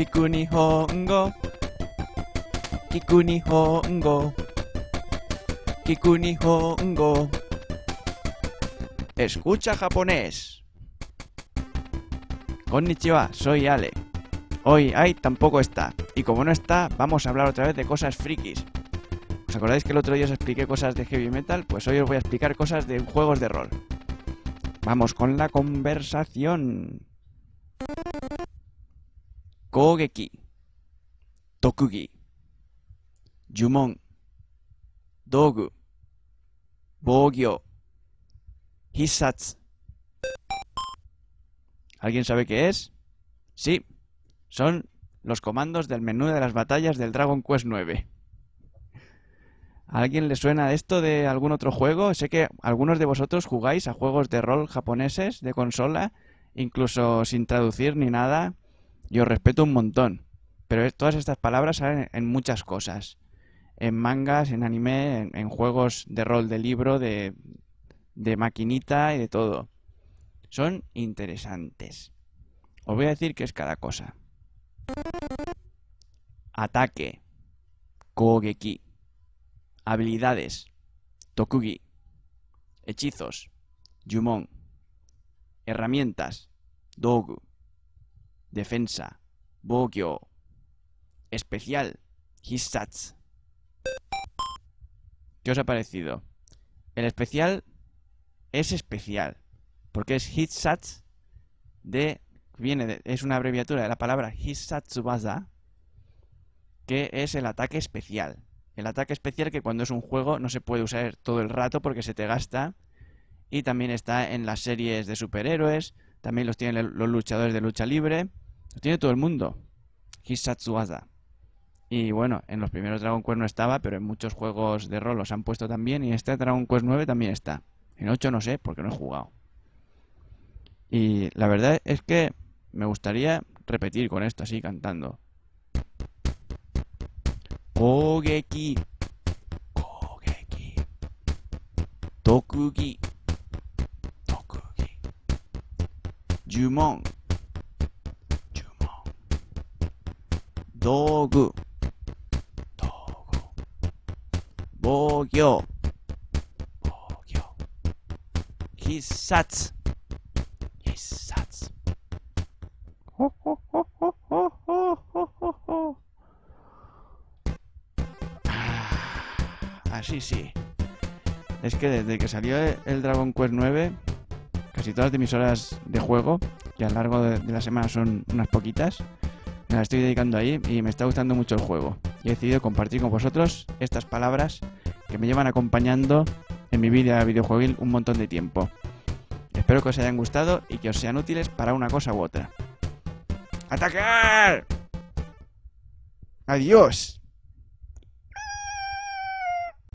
Kiku Nihongo. Kiku Nihongo. Kiku Nihongo. Escucha japonés. Konnichiwa, soy Ale. Hoy Ai tampoco está. Y como no está, vamos a hablar otra vez de cosas frikis. ¿Os acordáis que el otro día os expliqué cosas de heavy metal? Pues hoy os voy a explicar cosas de juegos de rol. Vamos con la conversación. Kogeki. Tokugi. Jumon. Dogu. Bogyo. Hissatsu. ¿Alguien sabe qué es? Sí, son los comandos del menú de las batallas del Dragon Quest 9. ¿A alguien le suena esto de algún otro juego? Sé que algunos de vosotros jugáis a juegos de rol japoneses de consola, incluso sin traducir ni nada. Yo respeto un montón. Pero todas estas palabras salen en muchas cosas. En mangas, en anime, en, juegos de rol de libro, de, de maquinita y de todo. Son interesantes. Os voy a decir qué es cada cosa. Ataque. Kogeki. Habilidades. Tokugi. Hechizos. Jumon. Herramientas. Dogu. Defensa. Bogyo. Especial. Hissatsu. ¿Qué os ha parecido? El especial es especial. Porque es Hitsatsu de. Viene es una abreviatura de la palabra Hissatsubaza. Que es el ataque especial. El ataque especial que cuando es un juego no se puede usar todo el rato porque se te gasta. Y también está en las series de superhéroes. También los tienen los luchadores de lucha libre. Lo tiene todo el mundo. Hissatsubaza. Y bueno, en los primeros Dragon Quest no estaba, pero en muchos juegos de rol los han puesto también. Y este Dragon Quest 9 también está. En 8 no sé, porque no he jugado. Y la verdad es que me gustaría repetir con esto así cantando. Kogeki. Kogeki. Tokugi. Tokugi. Jumon. Dogu. Dogu. Bogyo. Bogyo. Hissatsu. Hissatsu. Ho, ho, ho, ho, ho, ho, ho, ho, ho. Ah, Así sí. Es que desde que salió el Dragon Quest 9, casi todas mis horas de juego, que a lo largo de la semana son unas poquitas, me las estoy dedicando ahí y me está gustando mucho el juego. Y he decidido compartir con vosotros estas palabras que me llevan acompañando en mi vida videojueguil un montón de tiempo. Espero que os hayan gustado y que os sean útiles para una cosa u otra. ¡Atacar! ¡Adiós!